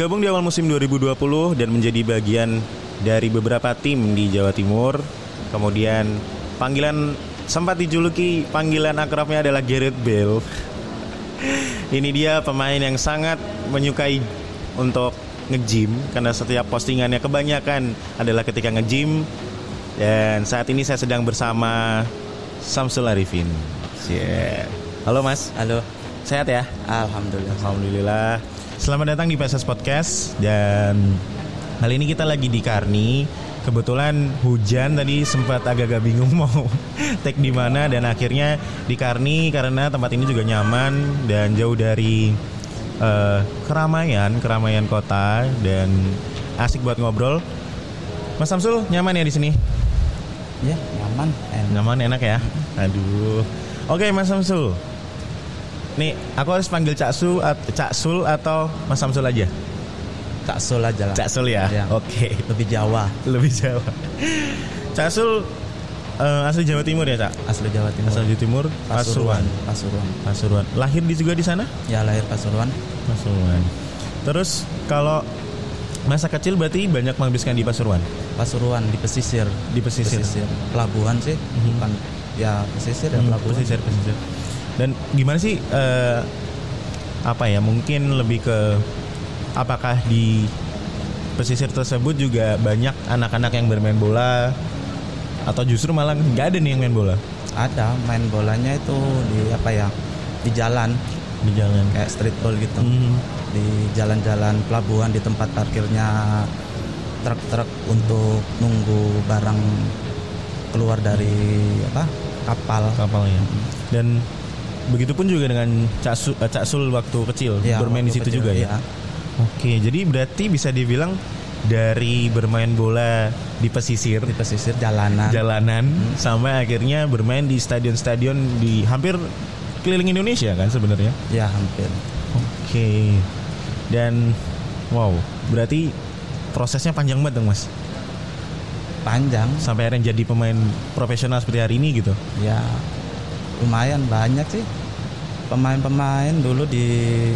Bergabung di awal musim 2020 dan menjadi bagian dari beberapa tim di Jawa Timur. Kemudian panggilan sempat dijuluki panggilan akrabnya adalah Gareth Bale. Ini dia pemain yang sangat menyukai untuk nge-gym karena setiap postingannya kebanyakan adalah ketika nge-gym dan saat ini saya sedang bersama Samsul Arifin. Yeah. Halo Mas. Halo. Sehat ya? Alhamdulillah. Alhamdulillah. Selamat datang di PSS Podcast dan kali ini kita lagi di Karni. Kebetulan hujan tadi sempat agak-agak bingung mau take di mana dan akhirnya di Karni karena tempat ini juga nyaman dan jauh dari uh, keramaian, keramaian kota dan asik buat ngobrol. Mas Samsul nyaman ya di sini? Ya, nyaman. Enak. Nyaman enak ya. Aduh. Oke, Mas Samsul. Nih, aku harus panggil Cak Sul, Cak Sul atau Mas Samsul aja? Cak Sul aja lah. Cak Sul ya. ya. Oke. Okay. Lebih Jawa. Lebih Jawa. Cak Sul uh, asli Jawa Timur ya, Cak? Asli Jawa Timur. Asli Jawa Timur, Pasuruan. Pasuruan. Pasuruan. Lahir di juga di sana? Ya, lahir Pasuruan. Pasuruan. Terus kalau masa kecil berarti banyak menghabiskan di Pasuruan? Pasuruan di pesisir. Di pesisir. pesisir. Pelabuhan sih, mm -hmm. bukan ya pesisir ya hmm, pelabuhan. Pesisir, pesisir. Dan gimana sih uh, apa ya mungkin lebih ke apakah di pesisir tersebut juga banyak anak-anak yang bermain bola atau justru malah nggak ada nih yang main bola? Ada main bolanya itu di apa ya di jalan. Di jalan. Kayak street ball gitu. Hmm. di jalan-jalan pelabuhan di tempat parkirnya truk-truk untuk nunggu barang keluar dari apa kapal. Kapal ya dan Begitupun juga dengan Cak Sul, uh, Cak Sul waktu kecil ya, bermain waktu di situ kecil, juga ya. ya. Oke, jadi berarti bisa dibilang dari bermain bola di pesisir, di pesisir jalanan, jalanan hmm. sampai akhirnya bermain di stadion-stadion di hampir keliling Indonesia kan sebenarnya? Ya hampir. Oke. Dan wow, berarti prosesnya panjang banget dong mas? Panjang. Sampai akhirnya jadi pemain profesional seperti hari ini gitu? Ya lumayan banyak sih pemain-pemain dulu di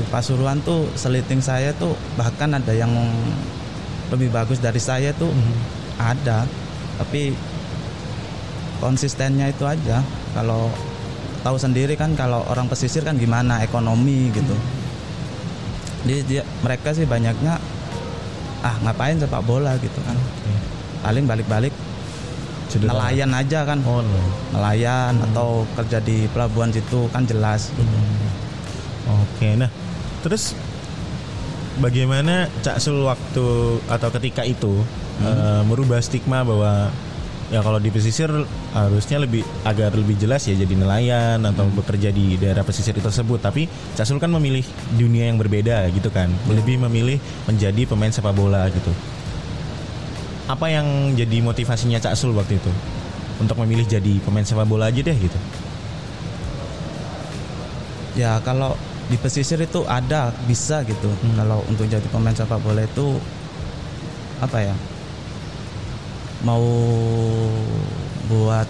Pasuruan tuh seliting saya tuh bahkan ada yang lebih bagus dari saya tuh hmm. ada tapi konsistennya itu aja kalau tahu sendiri kan kalau orang pesisir kan gimana ekonomi gitu hmm. dia, dia mereka sih banyaknya ah ngapain sepak bola gitu kan okay. paling balik-balik nelayan aja kan oh, no. nelayan hmm. atau kerja di pelabuhan situ kan jelas hmm. oke nah terus bagaimana Cak Sul waktu atau ketika itu hmm. uh, merubah stigma bahwa ya kalau di pesisir harusnya lebih agar lebih jelas ya jadi nelayan atau hmm. bekerja di daerah pesisir tersebut tapi Cak Sul kan memilih dunia yang berbeda gitu kan hmm. lebih memilih menjadi pemain sepak bola gitu apa yang jadi motivasinya Cak Sul waktu itu untuk memilih jadi pemain sepak bola aja deh gitu? Ya kalau di pesisir itu ada bisa gitu. Hmm. Kalau untuk jadi pemain sepak bola itu apa ya? Mau buat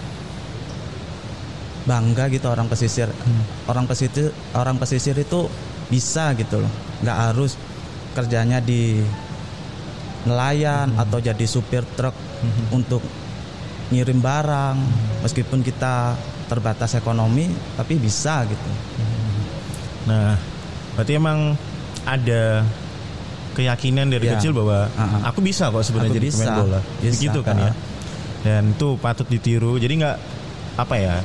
bangga gitu orang pesisir. Hmm. Orang pesisir orang pesisir itu bisa gitu loh. nggak harus kerjanya di nelayan hmm. atau jadi supir truk hmm. untuk ngirim barang hmm. meskipun kita terbatas ekonomi tapi bisa gitu. Hmm. Nah, berarti emang ada keyakinan dari ya. kecil bahwa uh -huh. aku bisa kok sebenarnya jadi bisa. pemain bola. Bisa. Begitu kan uh -huh. ya. Dan itu patut ditiru. Jadi nggak apa ya?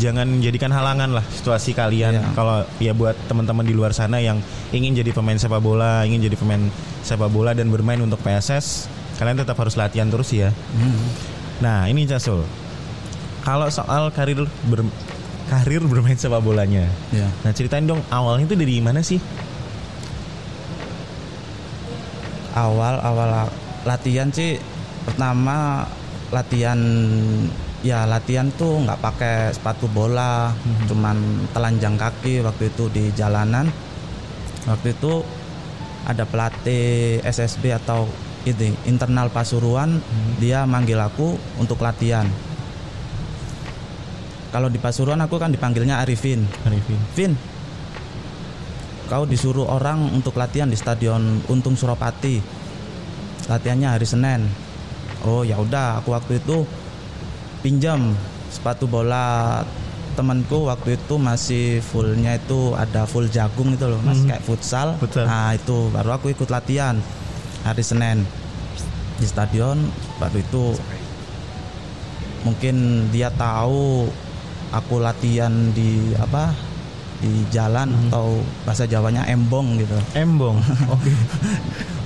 Jangan jadikan halangan lah situasi kalian yeah. kalau ya buat teman-teman di luar sana yang ingin jadi pemain sepak bola, ingin jadi pemain sepak bola dan bermain untuk PSS, kalian tetap harus latihan terus ya. Mm. Nah, ini Casul. Kalau soal karir ber, karir bermain sepak bolanya. Yeah. Nah, ceritain dong awalnya itu dari mana sih? Awal awal latihan sih pertama latihan ya latihan tuh nggak pakai sepatu bola hmm. cuman telanjang kaki waktu itu di jalanan. Waktu itu ada pelatih SSB atau ini internal Pasuruan hmm. dia manggil aku untuk latihan. Kalau di Pasuruan aku kan dipanggilnya Arifin. Arifin. Vin kau disuruh orang untuk latihan di stadion Untung Suropati. Latihannya hari Senin. Oh ya udah aku waktu itu pinjam sepatu bola temanku waktu itu masih fullnya itu ada full jagung itu loh mas hmm. kayak futsal Betul. nah itu baru aku ikut latihan hari Senin di stadion baru itu mungkin dia tahu aku latihan di apa di jalan hmm. atau bahasa Jawanya embong gitu embong oke okay.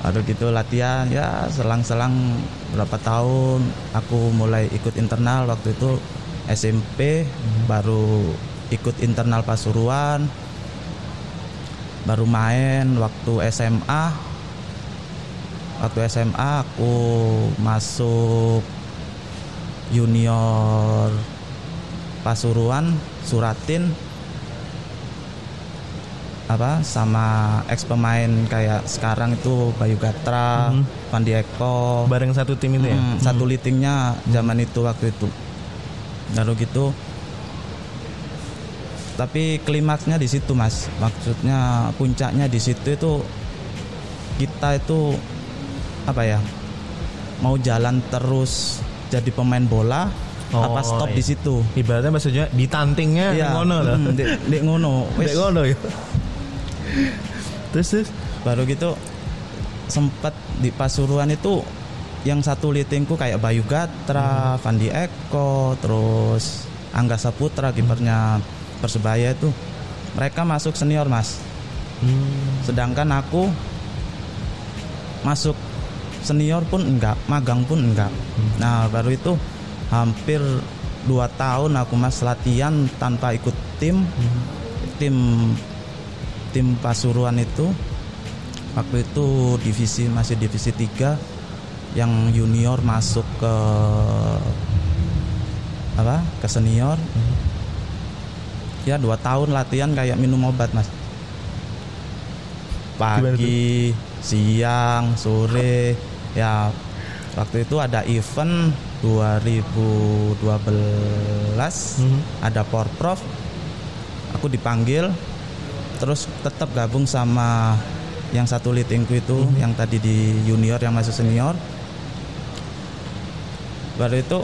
Aduh gitu latihan ya selang-selang berapa tahun aku mulai ikut internal waktu itu SMP hmm. baru ikut internal Pasuruan baru main waktu SMA waktu SMA aku masuk junior Pasuruan Suratin apa sama ex pemain kayak sekarang itu Bayu Gatra, hmm. Pandi Eko. Bareng satu tim itu ya. Hmm, satu hmm. litingnya zaman itu waktu itu. Lalu gitu. Tapi klimaksnya di situ mas. Maksudnya puncaknya di situ itu kita itu apa ya mau jalan terus jadi pemain bola oh, apa stop iya. di situ? Ibaratnya maksudnya di tantingnya iya, ngono lah di, di ngono. Di ngono ya terus terus baru gitu sempat di Pasuruan itu yang satu litingku kayak Bayu Gatra, hmm. Fandi Eko, terus Angga Saputra kipernya Persebaya itu mereka masuk senior mas. Hmm. Sedangkan aku masuk senior pun enggak, magang pun enggak. Hmm. Nah baru itu hampir dua tahun aku mas latihan tanpa ikut tim, hmm. tim tim Pasuruan itu waktu itu divisi masih divisi 3 yang junior masuk ke apa ke senior hmm. ya dua tahun latihan kayak minum obat mas pagi siang sore ya waktu itu ada event 2012 hmm. ada porprov aku dipanggil terus tetap gabung sama yang satu litingku itu hmm. yang tadi di junior yang masuk senior baru itu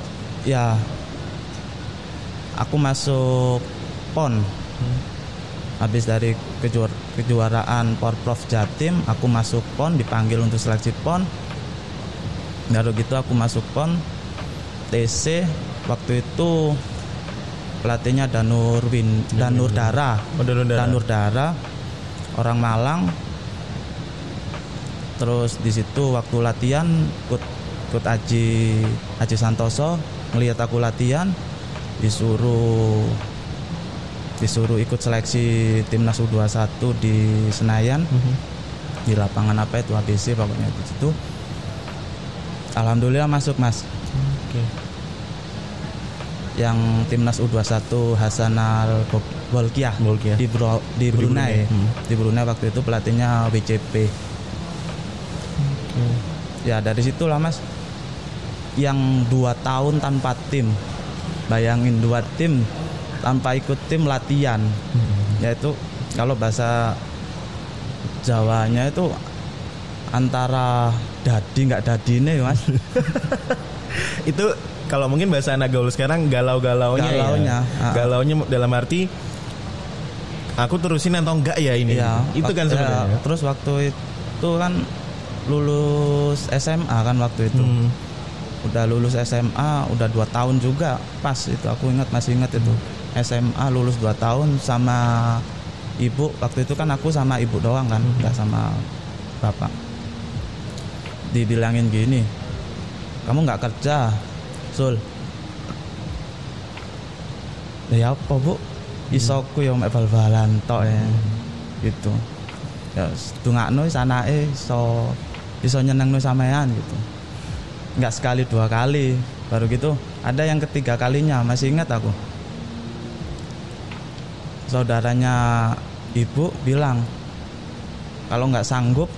ya aku masuk pon hmm. habis dari kejuar kejuaraan porprov jatim aku masuk pon dipanggil untuk seleksi pon baru gitu aku masuk pon TC waktu itu pelatihnya Danur Win Danur Dara oh, Danur Dara. Danur Dara orang Malang. Terus di situ waktu latihan ikut ikut Aji Aji Santoso melihat aku latihan disuruh disuruh ikut seleksi timnas U21 di Senayan. Mm -hmm. di lapangan apa itu ABC pokoknya di situ. Alhamdulillah masuk mas. Okay. Yang timnas U21 Hasanal Bolkiah, Bolkiah. di Bro, di Brunei, Brunei. Hmm. di Brunei waktu itu pelatihnya WCP okay. ya dari situlah mas yang dua tahun tanpa tim bayangin dua tim tanpa ikut tim latihan hmm. yaitu kalau bahasa Jawanya itu antara dadi nggak dadi nih mas itu kalau mungkin bahasa anak gaul sekarang galau-galaunya ya. galaunya ya. galaunya dalam arti aku terusin atau enggak ya ini? Ya, itu kan sebenarnya ya, terus waktu itu kan lulus SMA kan waktu itu. Hmm. Udah lulus SMA udah dua tahun juga pas itu aku ingat masih ingat itu. SMA lulus dua tahun sama ibu waktu itu kan aku sama ibu doang kan hmm. nggak sama bapak. Dibilangin gini kamu nggak kerja sul ya apa bu? Isoku yang mek bal-balan tok ya. Gitu. Ya dungakno sanake iso iso nyenengno sampean gitu. Nggak sekali dua kali. Baru gitu ada yang ketiga kalinya. Masih ingat aku? Saudaranya ibu bilang kalau nggak sanggup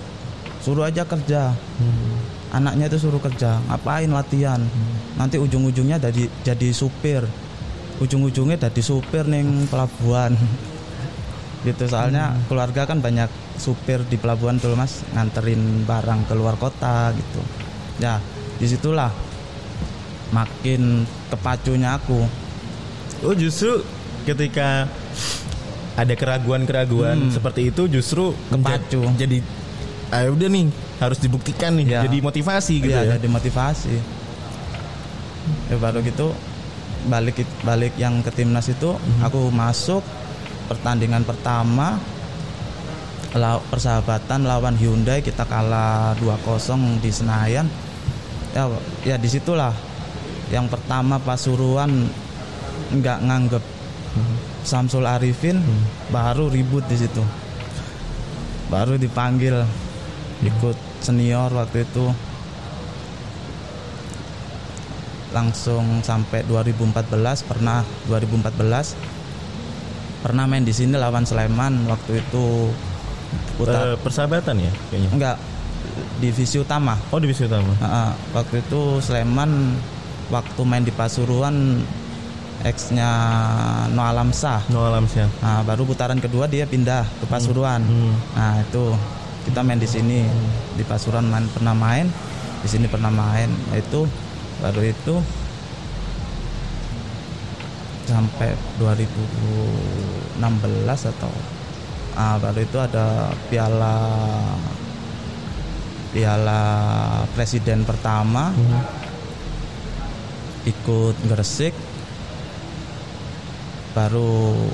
suruh aja kerja. Hmm. Anaknya itu suruh kerja. Ngapain latihan? Hmm. nanti ujung-ujungnya jadi jadi supir. Ujung-ujungnya jadi supir neng pelabuhan. Gitu soalnya hmm. keluarga kan banyak supir di pelabuhan tuh mas nganterin barang ke luar kota gitu. Ya di situlah makin kepacunya aku. Oh justru ketika ada keraguan-keraguan hmm. seperti itu justru kepacu. jadi ah udah nih harus dibuktikan nih ya. jadi motivasi gitu ya, ya. jadi motivasi ya baru gitu balik balik yang ke timnas itu hmm. aku masuk pertandingan pertama persahabatan lawan Hyundai kita kalah 2-0 di Senayan ya ya di situlah yang pertama Pasuruan nggak nganggep hmm. Samsul Arifin hmm. baru ribut di situ baru dipanggil. Ikut senior waktu itu. Langsung sampai 2014 pernah 2014 pernah main di sini lawan Sleman waktu itu. Putar uh, persahabatan ya kayaknya? Enggak divisi utama. Oh divisi utama. Uh, waktu itu Sleman waktu main di Pasuruan ex-nya No Alamsah No Alamsah nah, baru putaran kedua dia pindah ke Pasuruan. Hmm. Hmm. nah itu kita main di sini di Pasuruan main pernah main. Di sini pernah main itu baru itu sampai 2016 atau ah, baru itu ada piala piala presiden pertama. Hmm. ikut Gresik. Baru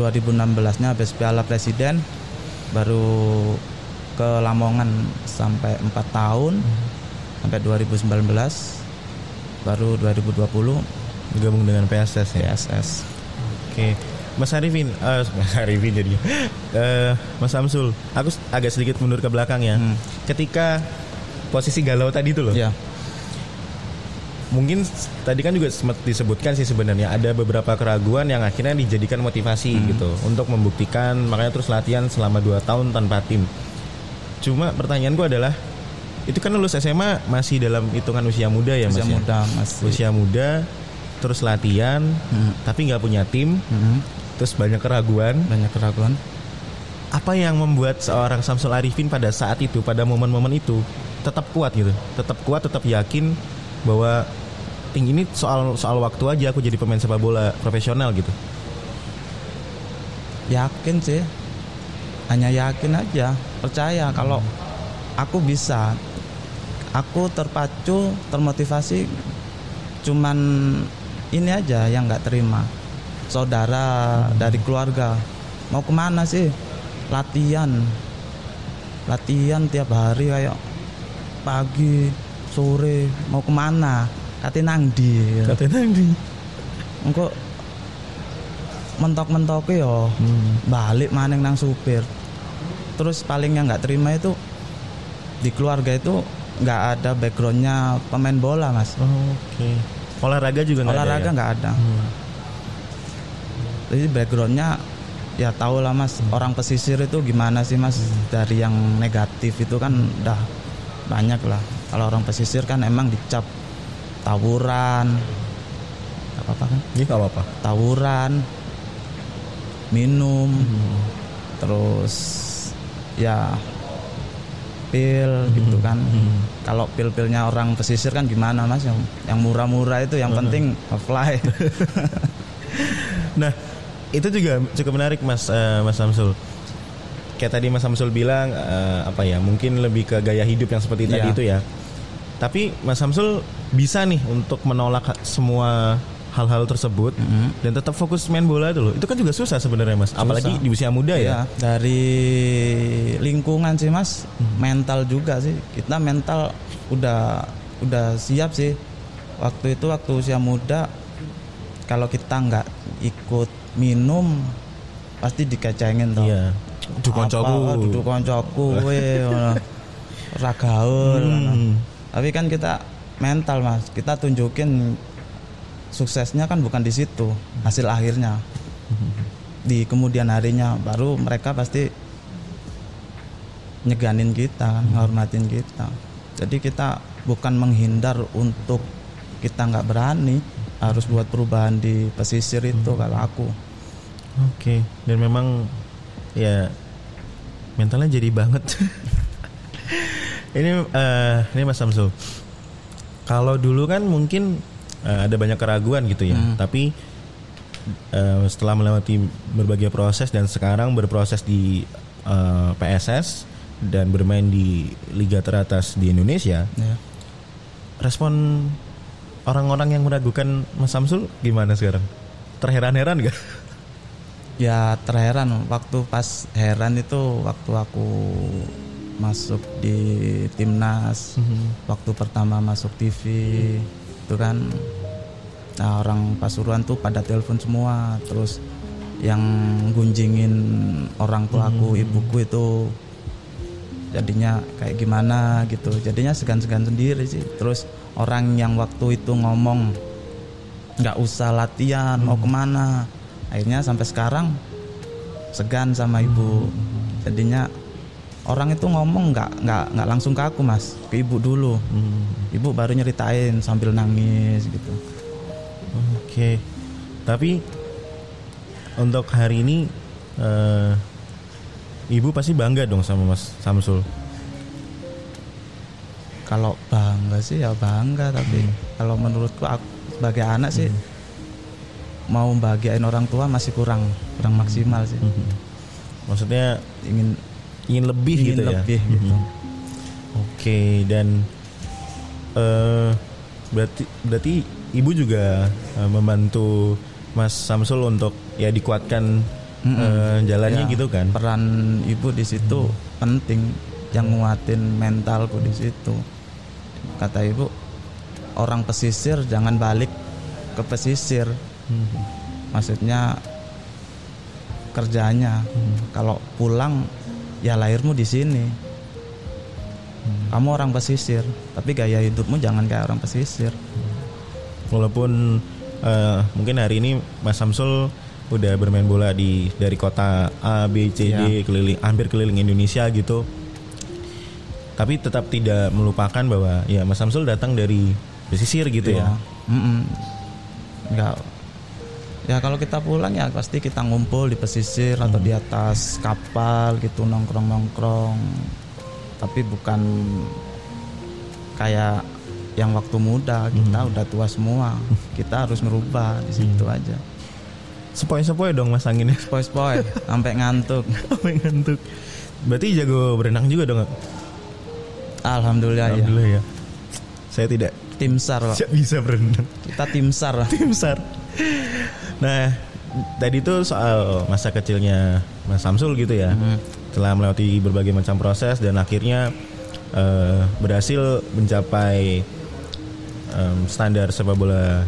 2016 nya habis piala presiden baru ke Lamongan sampai 4 tahun hmm. sampai 2019 baru 2020 Bergabung dengan PSS ya. PSS. Oke. Mas Arifin, uh, Mas Arifin jadi uh, Mas Samsul, aku agak sedikit mundur ke belakang ya. Hmm. Ketika posisi galau tadi itu loh. Ya. Mungkin tadi kan juga sempat disebutkan sih sebenarnya ada beberapa keraguan yang akhirnya dijadikan motivasi hmm. gitu untuk membuktikan makanya terus latihan selama 2 tahun tanpa tim. Cuma pertanyaanku adalah itu kan lulus SMA masih dalam hitungan usia muda ya usia mas ya? muda masih. usia muda terus latihan hmm. tapi nggak punya tim hmm. terus banyak keraguan banyak keraguan apa yang membuat seorang Samsul Arifin pada saat itu pada momen-momen itu tetap kuat gitu tetap kuat tetap yakin bahwa ini soal soal waktu aja aku jadi pemain sepak bola profesional gitu. Yakin sih. Hanya yakin aja. Percaya kalau aku bisa. Aku terpacu termotivasi cuman ini aja yang nggak terima. Saudara hmm. dari keluarga. Mau ke mana sih? Latihan. Latihan tiap hari kayak pagi sore mau ke mana kate nang di kate nang di engko mentok-mentok yo hmm. balik maning nang supir terus paling yang nggak terima itu di keluarga itu nggak ada backgroundnya pemain bola mas oh, oke okay olahraga juga nggak olahraga ya? nggak ada, ya? ada. Hmm. jadi backgroundnya ya tahu lah mas hmm. orang pesisir itu gimana sih mas hmm. dari yang negatif itu kan udah banyak lah kalau orang pesisir kan emang dicap tawuran apa apa kan ini apa apa tawuran minum hmm. terus ya pil hmm. gitu kan hmm. kalau pil-pilnya orang pesisir kan gimana mas yang yang murah-murah itu yang hmm. penting apply nah itu juga cukup menarik mas uh, mas Samsul kayak tadi mas Samsul bilang uh, apa ya mungkin lebih ke gaya hidup yang seperti yeah. tadi iya. itu ya tapi mas Samsul bisa nih untuk menolak semua hal-hal tersebut mm -hmm. dan tetap fokus main bola dulu itu kan juga susah sebenarnya mas susah. apalagi di usia muda ya, ya dari lingkungan sih mas mm. mental juga sih kita mental udah udah siap sih waktu itu waktu usia muda kalau kita nggak ikut minum pasti dikacangin tuh iya. duduk koncoku duduk koncoku ragaul hmm. Tapi kan kita mental mas kita tunjukin suksesnya kan bukan di situ hasil akhirnya di kemudian harinya baru mereka pasti nyeganin kita ngormatin kita jadi kita bukan menghindar untuk kita nggak berani harus buat perubahan di pesisir itu hmm. kalau aku Oke, okay. dan memang ya mentalnya jadi banget. ini uh, ini Mas Samsul. Kalau dulu kan mungkin uh, ada banyak keraguan gitu ya, hmm. tapi uh, setelah melewati berbagai proses dan sekarang berproses di uh, PSS dan bermain di liga teratas di Indonesia. Yeah. Respon orang-orang yang meragukan Mas Samsul gimana sekarang? Terheran-heran gak? Ya terheran waktu pas heran itu waktu aku masuk di timnas, mm-hmm. waktu pertama masuk TV mm-hmm. itu kan, nah orang Pasuruan tuh pada telepon semua, terus yang gunjingin orang tuaku, mm-hmm. ibuku itu jadinya kayak gimana gitu, jadinya segan-segan sendiri sih, terus orang yang waktu itu ngomong nggak usah latihan hmm. mau ke mana akhirnya sampai sekarang segan sama ibu hmm. jadinya orang itu ngomong nggak nggak nggak langsung ke aku mas ke ibu dulu hmm. ibu baru nyeritain sambil nangis gitu oke okay. tapi untuk hari ini uh, ibu pasti bangga dong sama mas Samsul kalau bangga sih ya bangga tapi hmm. kalau menurutku aku sebagai anak sih hmm. mau bahagiain orang tua masih kurang kurang maksimal sih hmm. maksudnya ingin ingin lebih ingin gitu lebih ya gitu hmm. oke okay, dan uh, berarti berarti ibu juga uh, membantu Mas Samsul untuk ya dikuatkan mm -mm. Uh, jalannya ya, gitu kan peran ibu di situ hmm. penting yang nguatin mentalku di situ kata ibu orang pesisir jangan balik ke pesisir hmm. maksudnya kerjanya hmm. kalau pulang ya lahirmu di sini hmm. kamu orang pesisir tapi gaya hidupmu jangan kayak orang pesisir walaupun uh, mungkin hari ini Mas Samsul udah bermain bola di dari kota A B C D ya. keliling hampir keliling Indonesia gitu tapi tetap tidak melupakan bahwa ya Mas Samsul datang dari pesisir gitu ya. Mm -mm. Enggak. Ya kalau kita pulang ya pasti kita ngumpul di pesisir atau di atas kapal gitu nongkrong-nongkrong. Tapi bukan kayak yang waktu muda kita mm. udah tua semua. Kita harus merubah di situ mm. aja. Sepoi-sepoi dong mas anginnya. Sepoi-sepoi sampai ngantuk. sampai ngantuk. Berarti jago berenang juga dong? Alhamdulillah, ya. Alhamdulillah ya. ya. Saya tidak tim sar Pak. Bisa berenang. Kita tim sar lah. tim sar. Nah, tadi itu soal masa kecilnya Mas Samsul gitu ya. Hmm. Telah melewati berbagai macam proses dan akhirnya uh, berhasil mencapai um, standar sepak bola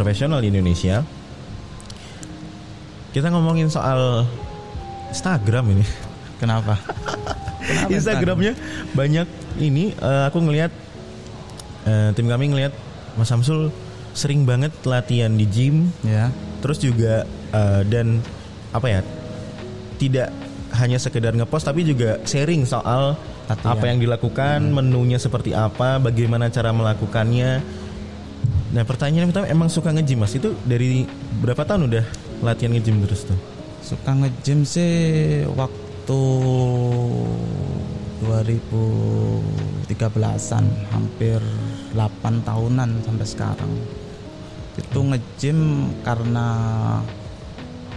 profesional di Indonesia. Kita ngomongin soal Instagram ini. Kenapa? Instagramnya banyak ini uh, aku ngelihat uh, tim kami ngelihat Mas Samsul sering banget latihan di gym. Ya. Terus juga uh, dan apa ya tidak hanya sekedar ngepost tapi juga sharing soal latihan. apa yang dilakukan hmm. menunya seperti apa bagaimana cara melakukannya. Nah pertanyaan pertama emang suka nge-gym mas? Itu dari berapa tahun udah latihan nge-gym terus tuh? Suka nge-gym sih waktu itu 2013an hampir 8 tahunan sampai sekarang itu nge-gym karena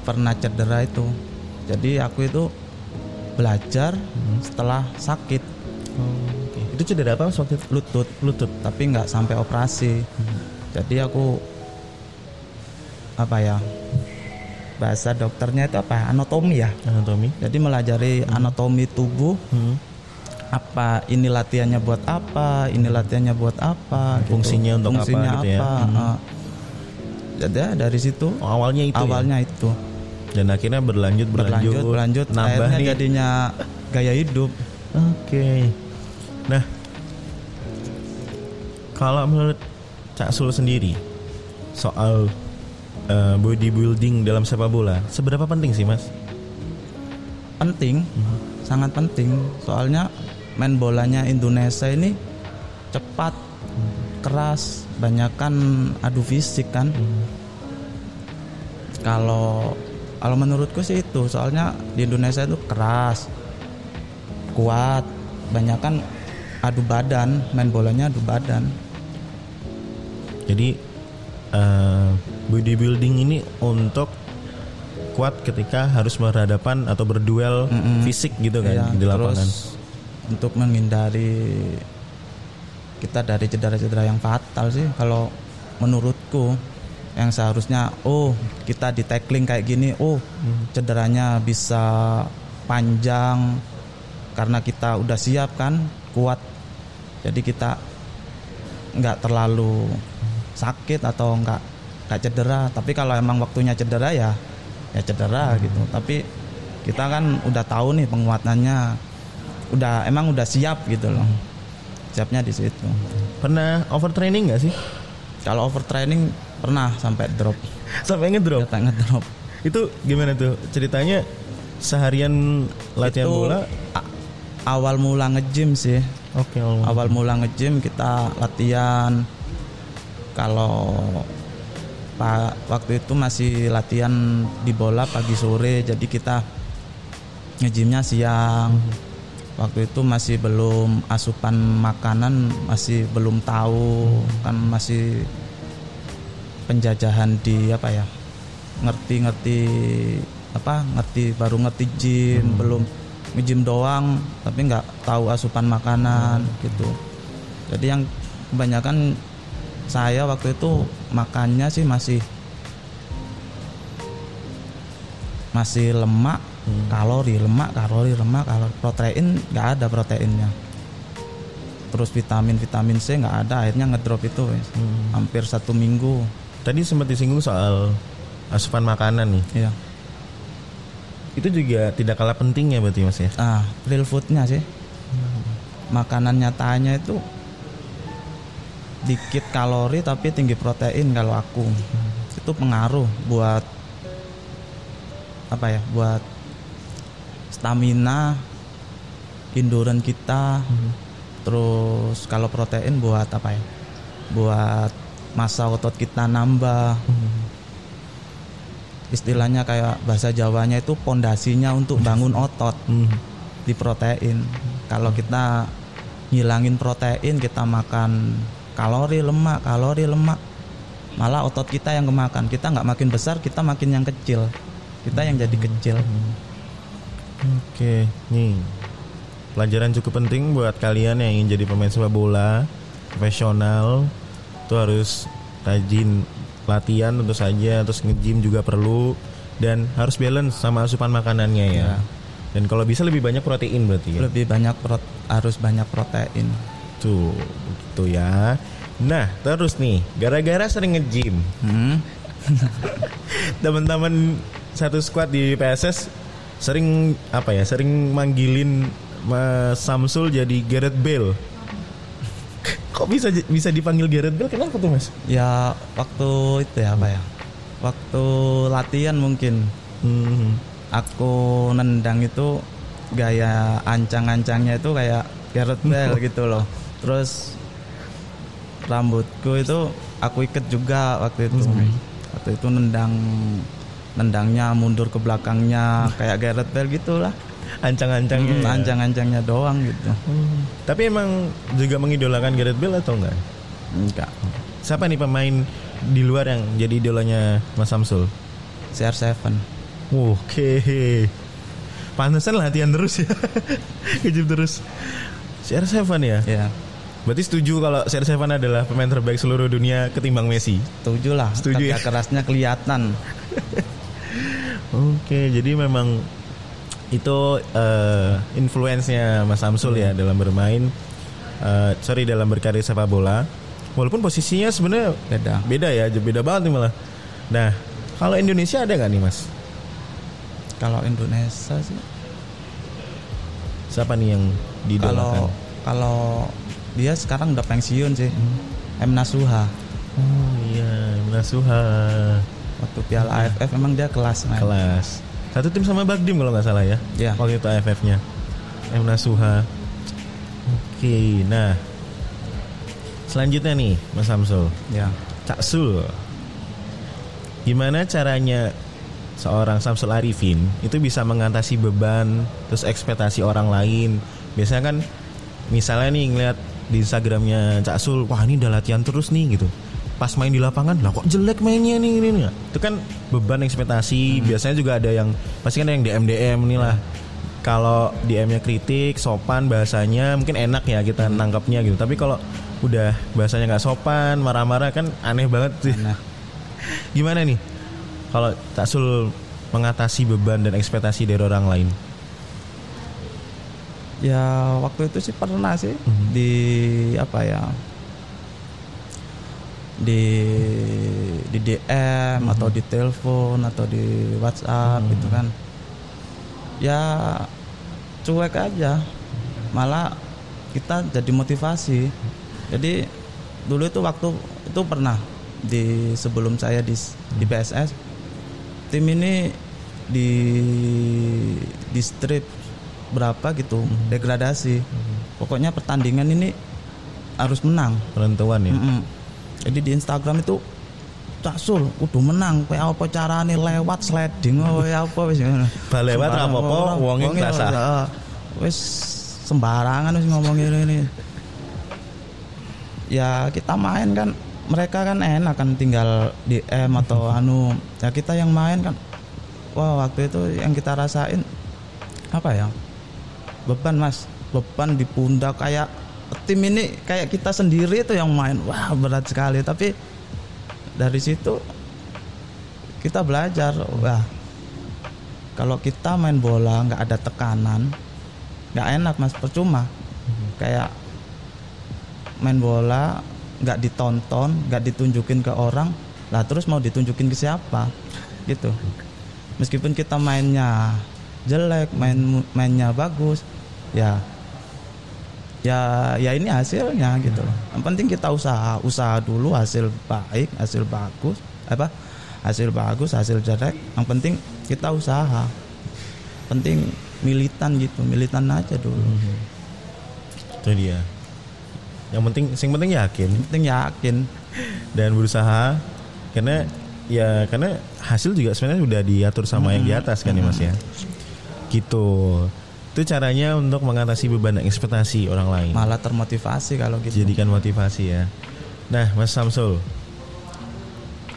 pernah cedera itu jadi aku itu belajar hmm. setelah sakit oh, okay. itu cedera apa waktu itu? lutut lutut tapi nggak sampai operasi hmm. jadi aku apa ya bahasa dokternya itu apa anatomi ya anatomi jadi melajari hmm. anatomi tubuh hmm. apa ini latihannya buat apa ini latihannya buat apa gitu. fungsinya untuk fungsinya apa, gitu ya? hmm. uh, jadi ya, dari situ oh, awalnya itu ya? awalnya ya? itu dan akhirnya berlanjut berlanjut berlanjut, berlanjut nambah akhirnya nih. jadinya gaya hidup oke okay. nah kalau menurut Cak Sul sendiri soal uh, bodybuilding dalam sepak bola seberapa penting sih mas? Penting, hmm. sangat penting. Soalnya main bolanya Indonesia ini cepat, hmm. keras, banyakkan adu fisik kan. Hmm. Kalau kalau menurutku sih itu soalnya di Indonesia itu keras kuat banyak kan adu badan main bolanya adu badan jadi uh, bodybuilding ini untuk kuat ketika harus berhadapan atau berduel mm -mm. fisik gitu kan ya, di lapangan. untuk menghindari kita dari cedera-cedera yang fatal sih kalau menurutku yang seharusnya oh kita di tackling kayak gini oh mm. cederanya bisa panjang karena kita udah siap kan kuat. Jadi kita nggak terlalu sakit atau nggak nggak cedera. Tapi kalau emang waktunya cedera ya ya cedera hmm. gitu. Tapi kita kan udah tahu nih penguatannya. Udah emang udah siap gitu loh siapnya di situ. Pernah overtraining nggak sih? Kalau overtraining pernah sampai drop. Sampai ngedrop? Sampai ngedrop. Itu gimana tuh? Ceritanya seharian latihan itu bola? awal mula ngejim sih. Oke okay, awal mula ngejim kita latihan. Kalau Pak waktu itu masih latihan di bola pagi sore jadi kita ngejimnya siang waktu itu masih belum asupan makanan masih belum tahu kan masih penjajahan di apa ya ngerti-ngerti apa ngerti baru ngerti gym hmm. belum ngejim doang tapi nggak tahu asupan makanan hmm. gitu jadi yang kebanyakan saya waktu itu makannya sih masih masih lemak hmm. kalori lemak kalori lemak kalori. Protein nggak ada proteinnya. Terus vitamin vitamin C nggak ada akhirnya ngedrop itu hmm. hampir satu minggu. Tadi sempat disinggung soal asupan makanan nih. Iya. Itu juga tidak kalah pentingnya berarti mas ya? Ah real foodnya sih. Hmm. makanan nyatanya itu dikit kalori tapi tinggi protein kalau aku. Hmm. itu pengaruh buat apa ya? Buat stamina endurance kita hmm. terus kalau protein buat apa ya? Buat masa otot kita nambah. Hmm. istilahnya kayak bahasa Jawanya itu pondasinya untuk bangun otot hmm. di protein. Kalau kita ngilangin protein kita makan kalori lemak kalori lemak malah otot kita yang kemakan. Kita nggak makin besar kita makin yang kecil. Kita yang jadi kecil oke nih pelajaran cukup penting buat kalian yang ingin jadi pemain sepak bola profesional itu harus rajin latihan tentu saja terus nge-gym juga perlu dan harus balance sama asupan makanannya ya. ya. Dan kalau bisa lebih banyak protein berarti ya. Lebih banyak pro harus banyak protein. Tuh, begitu ya. Nah, terus nih, gara-gara sering nge-gym. Hmm? Teman-teman satu squad di PSS sering apa ya? Sering manggilin Mas Samsul jadi Gareth Bale. Kok bisa bisa dipanggil Gareth Bale? Kenapa tuh, Mas? Ya, waktu itu ya, apa ya? Waktu latihan mungkin. Hmm. Aku nendang itu gaya ancang-ancangnya itu kayak Gareth Bale gitu loh terus rambutku itu aku ikat juga waktu itu hmm. waktu itu nendang nendangnya mundur ke belakangnya kayak Gareth Bale gitulah ancang-ancangnya hmm, ya. ancang-ancangnya doang gitu hmm. tapi emang juga mengidolakan Gareth Bale atau enggak enggak siapa nih pemain di luar yang jadi idolanya Mas Samsul CR7 oke okay. Pantesan latihan terus ya Kejip terus CR7 ya? Iya Berarti setuju kalau CR7 adalah pemain terbaik seluruh dunia ketimbang Messi? Setuju lah. Setuju ya. kerasnya kelihatan. Oke, jadi memang itu uh, influence-nya Mas Samsul ya dalam bermain uh, sorry dalam berkarir sepak bola. Walaupun posisinya sebenarnya beda. Beda ya, beda banget nih malah. Nah, kalau Indonesia ada nggak nih Mas? Kalau Indonesia sih siapa nih yang didolakan? Kalau kalau dia sekarang udah pensiun sih hmm. M Nasuha oh iya M Nasuha waktu Piala. AFF memang dia kelas main. kelas. Satu tim sama Bagdim kalau nggak salah ya ya. waktu itu AFF-nya M Nasuha. Oke nah. Selanjutnya nih Mas Samsul ya. Cak Sul. Gimana caranya seorang Samsul Arifin itu bisa mengatasi beban terus ekspektasi orang lain? Biasanya kan misalnya nih ngeliat di Instagramnya Cak Sul wah ini udah latihan terus nih gitu pas main di lapangan lah kok jelek mainnya nih ini nih itu kan beban ekspektasi hmm. biasanya juga ada yang pasti kan ada yang DM DM nih lah kalau DM-nya kritik sopan bahasanya mungkin enak ya kita hmm. nangkapnya gitu tapi kalau udah bahasanya nggak sopan marah-marah kan aneh banget sih aneh. gimana nih kalau tak sul mengatasi beban dan ekspektasi dari orang lain ya waktu itu sih pernah sih hmm. di apa ya di di DM hmm. atau di telepon atau di WhatsApp hmm. gitu kan ya cuek aja malah kita jadi motivasi jadi dulu itu waktu itu pernah di sebelum saya di di PSS tim ini di di strip berapa gitu hmm. degradasi hmm. pokoknya pertandingan ini harus menang penentuan ya -hmm jadi di Instagram itu Sul, kudu menang. Kayak apa carane lewat sliding oh ya apa wis ngono. Ba lewat ora apa-apa, wong iki Wis sembarangan wis ngomong ini. Ya kita main kan mereka kan enak kan tinggal di M atau anu. Ya kita yang main kan wah waktu itu yang kita rasain apa ya? Beban Mas, beban di pundak kayak tim ini kayak kita sendiri tuh yang main. Wah berat sekali. Tapi dari situ kita belajar wah kalau kita main bola nggak ada tekanan nggak enak mas. Percuma. Kayak main bola nggak ditonton nggak ditunjukin ke orang lah terus mau ditunjukin ke siapa? Gitu. Meskipun kita mainnya jelek main mainnya bagus ya ya ya ini hasilnya gitu Yang penting kita usaha, usaha dulu hasil baik, hasil bagus, apa? Hasil bagus, hasil jelek. Yang penting kita usaha. Penting militan gitu, militan aja dulu. Hmm. Itu dia. Yang penting sing penting yakin. Yang penting yakin dan berusaha karena ya karena hasil juga sebenarnya sudah diatur sama hmm. yang di hmm. atas kan hmm. ya Mas ya. Gitu. Itu caranya untuk mengatasi beban ekspektasi orang lain. Malah termotivasi kalau gitu. Jadikan motivasi ya. Nah, Mas Samsul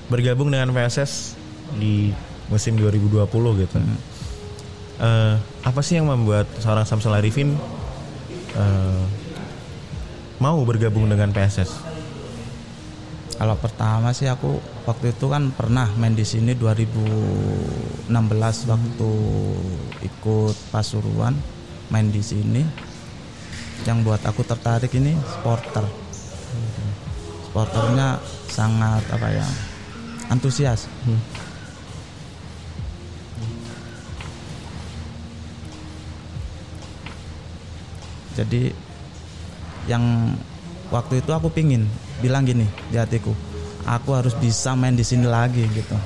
bergabung dengan PSS di musim 2020 gitu. Hmm. Uh, apa sih yang membuat seorang Samsul Arifin uh, mau bergabung dengan PSS? Kalau pertama sih aku waktu itu kan pernah main di sini 2016 waktu ikut Pasuruan main di sini. Yang buat aku tertarik ini sporter. Sporternya sangat apa ya antusias. Hmm. jadi yang waktu itu aku pingin bilang gini di hatiku aku harus bisa main di sini lagi gitu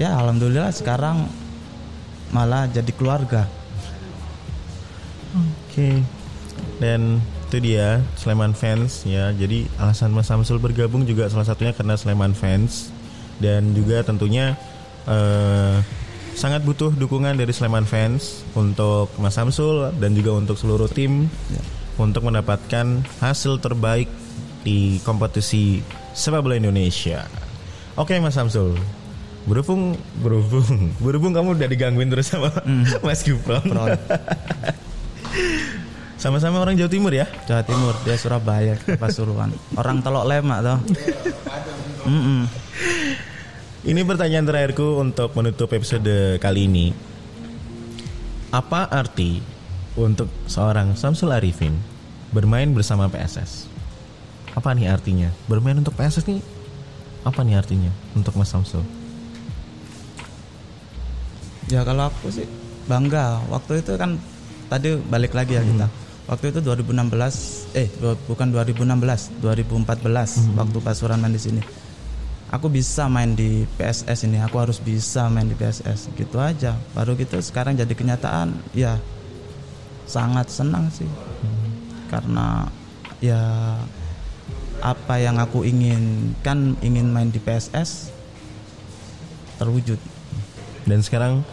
ya alhamdulillah sekarang malah jadi keluarga oke okay. dan itu dia Sleman fans ya jadi alasan Mas Samsul bergabung juga salah satunya karena Sleman fans dan juga tentunya uh, sangat butuh dukungan dari Sleman fans untuk Mas Samsul dan juga untuk seluruh tim ya. untuk mendapatkan hasil terbaik di kompetisi sepak bola Indonesia. Oke Mas Samsul, berhubung berhubung berhubung kamu udah digangguin terus sama mm. Mas Gufron. Sama-sama orang Jawa Timur ya? Jawa Timur, dia Surabaya, Pasuruan. Orang Telok Lemak toh. mm -mm. Ini pertanyaan terakhirku untuk menutup episode kali ini. Apa arti untuk seorang Samsul Arifin bermain bersama PSS? Apa nih artinya? Bermain untuk PSS nih apa nih artinya untuk Mas Samsul? Ya kalau aku sih bangga. Waktu itu kan tadi balik lagi ya hmm. kita. Waktu itu 2016 eh bukan 2016, 2014 hmm. waktu Pasuruan main di sini. Aku bisa main di PSS ini, aku harus bisa main di PSS gitu aja. Baru gitu sekarang jadi kenyataan ya sangat senang sih. Hmm. Karena ya apa yang aku ingin kan ingin main di PSS terwujud. Dan sekarang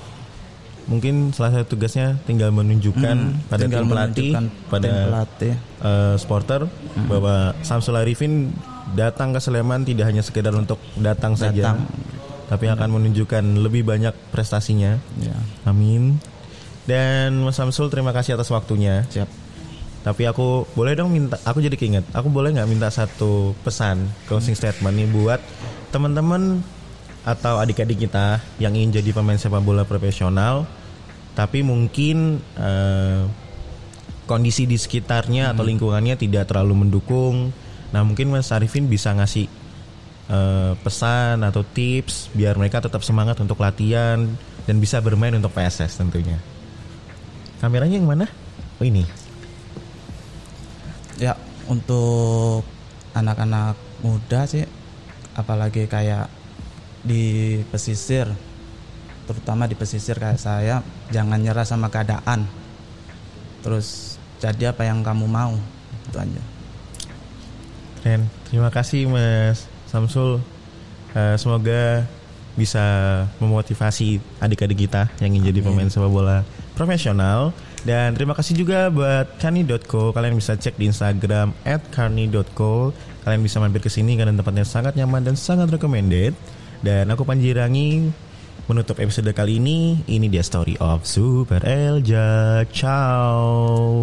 mungkin salah satu tugasnya tinggal menunjukkan hmm, pada tinggal tim pelatih pada tim pelatih. Uh, supporter hmm. bahwa Samsul Arifin datang ke Sleman tidak hanya sekedar untuk datang, datang. saja tapi akan menunjukkan lebih banyak prestasinya. Ya. Amin. Dan Mas Samsul terima kasih atas waktunya. Siap. Tapi aku boleh dong minta, aku jadi keinget, aku boleh nggak minta satu pesan closing statement nih buat teman-teman atau adik-adik kita yang ingin jadi pemain sepak bola profesional, tapi mungkin uh, kondisi di sekitarnya hmm. atau lingkungannya tidak terlalu mendukung. Nah mungkin Mas Arifin bisa ngasih uh, pesan atau tips biar mereka tetap semangat untuk latihan dan bisa bermain untuk PSS tentunya. Kameranya yang mana? Oh ini. Ya untuk anak-anak muda sih, apalagi kayak di pesisir terutama di pesisir kayak saya jangan nyerah sama keadaan. Terus jadi apa yang kamu mau itu aja. Ren terima kasih Mas Samsul. Uh, semoga bisa memotivasi adik-adik kita yang ingin jadi pemain sepak bola profesional dan terima kasih juga buat karni.co kalian bisa cek di Instagram @karni.co kalian bisa mampir ke sini karena tempatnya sangat nyaman dan sangat recommended dan aku Panji Rangi menutup episode kali ini. Ini dia story of Super Elja. Ciao.